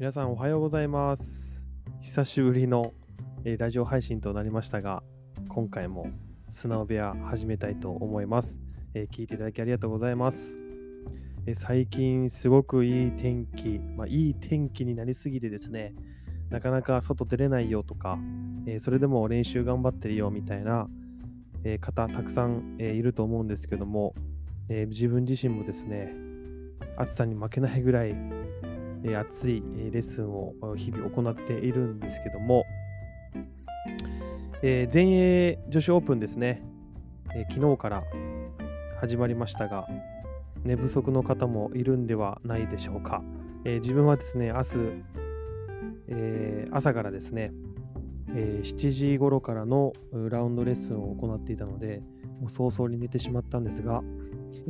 皆さんおはようございます。久しぶりの、えーラジオ配信となりましたが、今回も素直部屋始めたいと思います、えー聞いていただきありがとうございます。えー最近すごくいい天気、まあ、いい天気になりすぎてですね、なかなか外出れないよとか、えそれでも練習頑張ってるよみたいな、え方たくさん、えいると思うんですけども、え自分自身もですね、暑さに負けないぐらいえ熱いレッスンを日々行っているんですけども、えー全英女子オープンですね、えー昨日から始まりましたが、寝不足の方もいるんではないでしょうか。えー自分はですね、明日、え朝からですね、え7時頃からのラウンドレッスンを行っていたので、もう早々に寝てしまったんですが、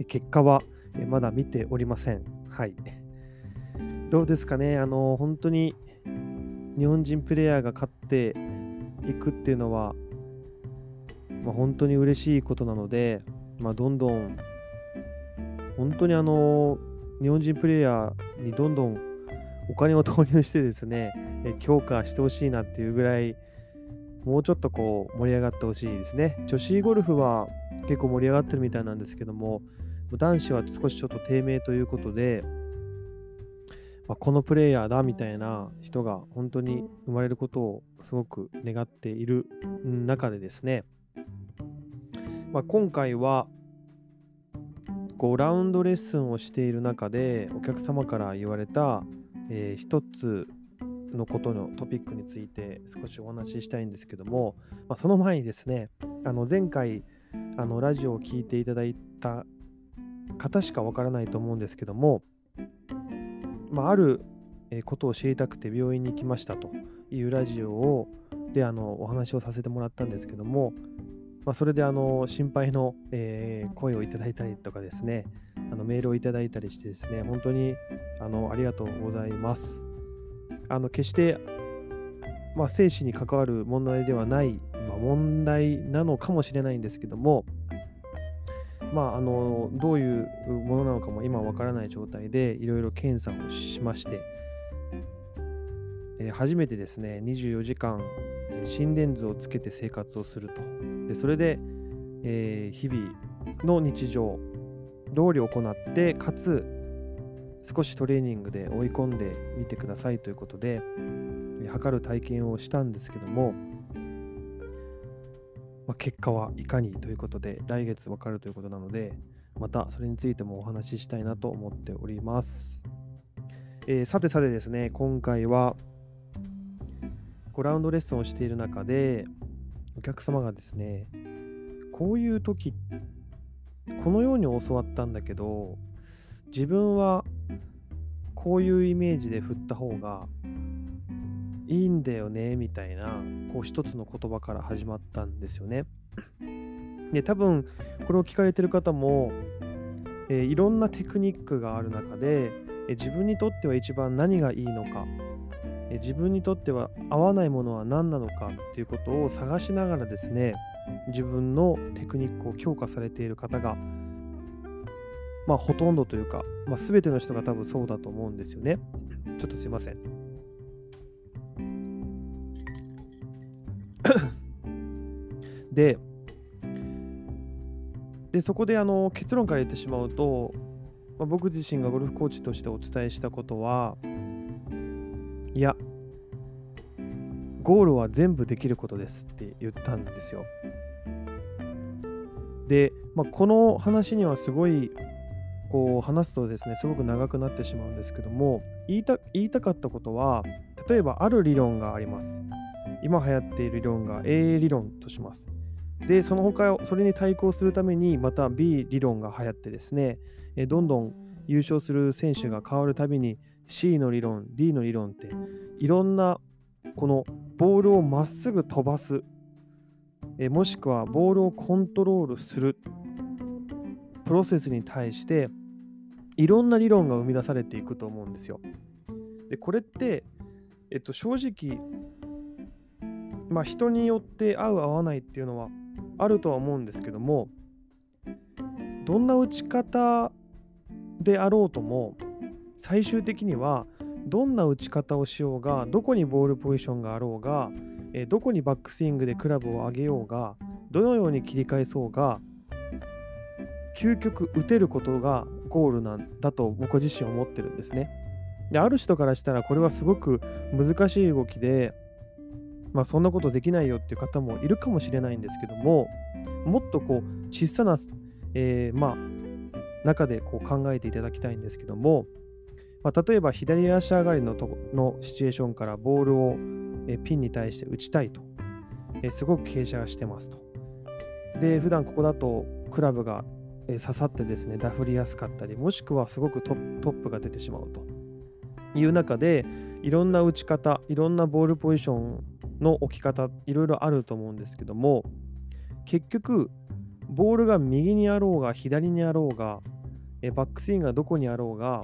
結果はまだ見ておりません。はい。どうですかね、あの本当に日本人プレイヤーが勝っていくっていうのは、まあ、本当に嬉しいことなので、まあ、どんどん本当にあの日本人プレイヤーにどんどんお金を投入して ですね、え強化してほしいなっていうぐらい、もうちょっとこう盛り上がってほしいですね。女子ゴルフは結構盛り上がってるみたいなんですけども、男子は少しちょっと低迷ということで、まあ、このプレイヤーだみたいな人が本当に生まれることをすごく願っているうん中でですね、まあ、今回はこうラウンドレッスンをしている中でお客様から言われた、えー一つのことのトピックについて少しお話ししたいんですけども、まあ、その前にですねあの前回あのラジオを聞いていただいた方しかわからないと思うんですけども、まあ、あるえーことを知りたくて病院に行きましたというラジオをであのお話をさせてもらったんですけども、まあ、それであの心配の、えー声をいただいたりとかですねあのメールをいただいたりしてですね本当にあのありがとうございます。あの決して、まあ、生死に関わる問題ではない、まあ、問題なのかもしれないんですけどもまあ、あのどういうものなのかも今わからない状態でいろいろ検査をしまして、えー初めてですね24時間心電図をつけて生活をすると。でそれで、えー日々の日常通り行ってかつ少しトレーニングで追い込んでみてくださいということで、測る体験をしたんですけども、まあ、結果はいかにということで来月わかるということなのでまたそれについてもお話ししたいなと思っております。えーさてさてですね、今回はこうラウンドレッスンをしている中でお客様がですね、こういう時このように教わったんだけど自分はこういうイメージで振った方がいいんだよねみたいなこう一つの言葉から始まったんですよね。で多分これを聞かれてる方も、えーいろんなテクニックがある中で、えー自分にとっては一番何がいいのか、えー自分にとっては合わないものは何なのかっていうことを探しながらですね自分のテクニックを強化されている方がまあほとんどというか、まあ、全ての人が多分そうだと思うんですよね。ちょっとすいません。で、でそこであの結論から言ってしまうと、まあ、僕自身がゴルフコーチとしてお伝えしたことはいやゴールは全部できることですって言ったんですよ。で、まあ、この話にはすごいこう話すとですねすごく長くなってしまうんですけども言いた言いたかったことは例えばある理論があります。今流行っている理論が A 理論とします。で、その他をそれに対抗するためにまた B 理論が流行ってですね、えどんどん優勝する選手が変わるたびに C の理論、D の理論っていろんなこのボールをまっすぐ飛ばす、えもしくはボールをコントロールするプロセスに対していろんな理論が生み出されていくと思うんですよ。で、これって、えっと、正直まあ人によって合う合わないっていうのはあるとは思うんですけどもどんな打ち方であろうとも最終的にはどんな打ち方をしようがどこにボールポジションがあろうが、え、どこにバックスイングでクラブを上げようがどのように切り返そうが究極打てることがゴールなんだと僕自身思ってるんですね。である人からしたらこれはすごく難しい動きで、まあ、そんなことできないよっていう方もいるかもしれないんですけどももっとこう小さな、えー、まあ中でこう考えていただきたいんですけども、まあ、例えば左足上がりのとのシチュエーションからボールを、えピンに対して打ちたいと、えすごく傾斜してますと。で普段ここだとクラブが刺さってですねダフりやすかったりもしくはすごくトップが出てしまうという中でいろんな打ち方いろんなボールポジションの置き方いろいろあると思うんですけども結局ボールが右にあろうが左にあろうがバックスイングがどこにあろうが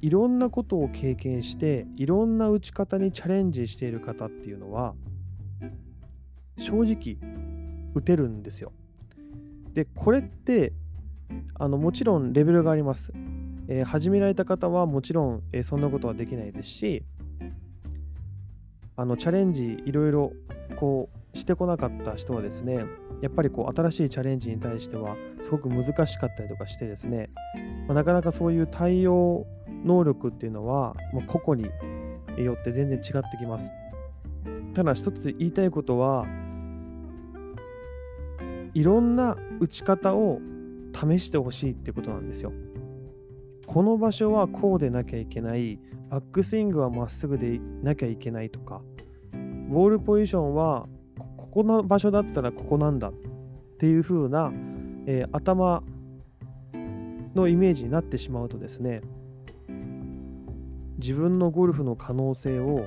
いろんなことを経験していろんな打ち方にチャレンジしている方っていうのは正直打てるんですよ。でこれってあのもちろんレベルがあります。えー、始められた方はもちろん、えー、そんなことはできないですしあのチャレンジいろいろこうしてこなかった人はですねやっぱりこう新しいチャレンジに対してはすごく難しかったりとかしてですね、まあ、なかなかそういう対応能力っていうのはもう個々によって全然違ってきます。ただ一つ言いたいことはいろんな打ち方を試してほしいってことなんですよ。この場所はこうでなきゃいけない、バックスイングはまっすぐでなきゃいけないとか、ボールポジションはここの場所だったらここなんだっていう風な、えー、頭のイメージになってしまうとですね、自分のゴルフの可能性を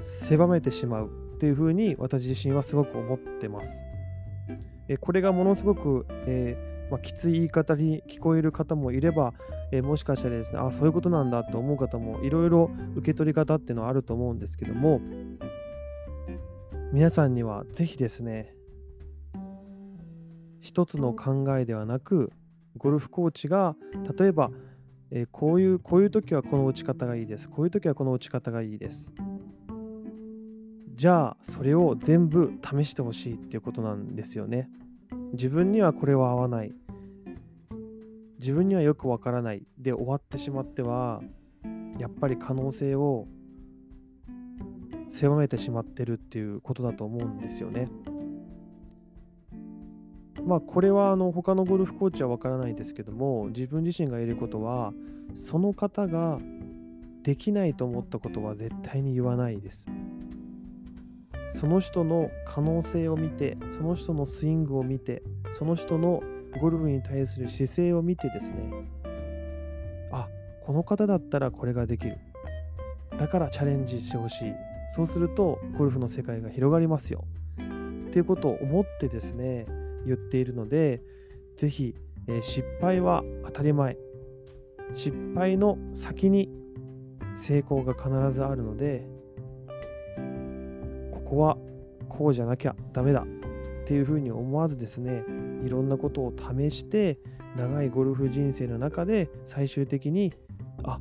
狭めてしまうっていう風に私自身はすごく思ってます。えこれがものすごく、えーまあ、きつい言い方に聞こえる方もいれば、えー、もしかしたらですね、あそういうことなんだと思う方もいろいろ受け取り方っていうのはあると思うんですけども、皆さんにはぜひですね、一つの考えではなく、ゴルフコーチが例えば、えー、こういうこういう時はこの打ち方がいいです。こういう時はこの打ち方がいいです。じゃあそれを全部試してほしいっていうことなんですよね。自分にはこれは合わない。自分にはよくわからないで終わってしまってはやっぱり可能性を狭めてしまってるっていうことだと思うんですよね。まあこれはあの他のゴルフコーチはわからないですけども自分自身が言えることはその方ができないと思ったことは絶対に言わないです。その人の可能性を見てその人のスイングを見てその人のゴルフに対する姿勢を見てですねあこの方だったらこれができる。だからチャレンジしてほしい。そうするとゴルフの世界が広がりますよ。っていうことを思ってですね言っているのでぜひ、えー、失敗は当たり前。失敗の先に成功が必ずあるのでこはこうじゃなきゃダメだっていうふうに思わずですねいろんなことを試して長いゴルフ人生の中で最終的にあ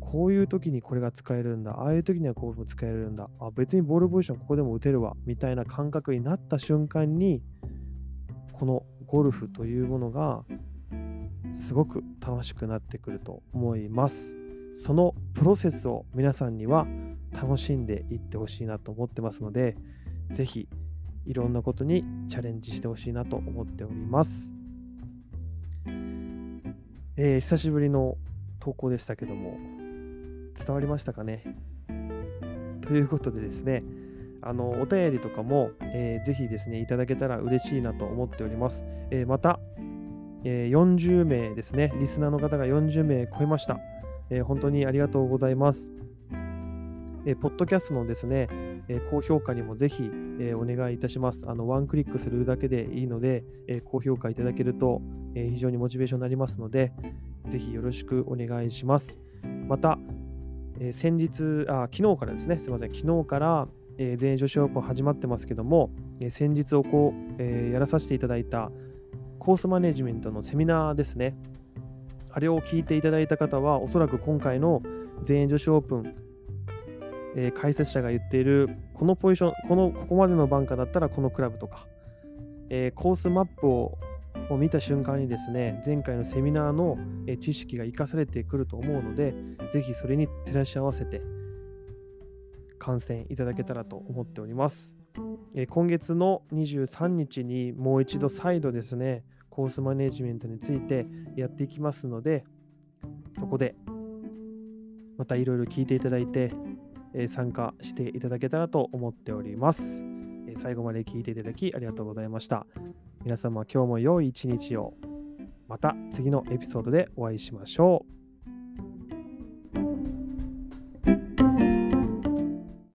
こういう時にこれが使えるんだああいう時にはこうも使えるんだあ別にボールポジションここでも打てるわみたいな感覚になった瞬間にこのゴルフというものがすごく楽しくなってくると思います。そのプロセスを皆さんには楽しんでいってほしいなと思ってますので、ぜひいろんなことにチャレンジしてほしいなと思っております。えー、久しぶりの投稿でしたけども、伝わりましたかね？ということでですね、あのお便りとかも、えー、ぜひですね、いただけたら嬉しいなと思っております。えー、また、えー、40名ですね、リスナーの方が40名超えました。えー、本当にありがとうございます。えポッドキャストのですね、え高評価にもぜひ、えお願いいたします。あの、ワンクリックするだけでいいので、え高評価いただけると、え非常にモチベーションになりますので、ぜひよろしくお願いします。また、え先日あ、昨日からですね、すみません、昨日から、え全英女子オープン始まってますけども、え先日おこう、えやらさせていただいたコースマネジメントのセミナーですね。あれを聞いていただいた方は、おそらく今回の全英女子オープン、えー、解説者が言っているこのポジション、このここまでのバンカーだったらこのクラブとか、えー、コースマップをを見た瞬間にですね、前回のセミナーの知識が生かされてくると思うので、ぜひそれに照らし合わせて観戦いただけたらと思っております。え今月の23日にもう一度再度ですね、コースマネジメントについてやっていきますので、そこでまたいろいろ聞いていただいて、え参加していただけたらと思っております。え最後まで聞いていただきありがとうございました。皆様今日も良い一日を。また次のエピソードでお会いしましょう。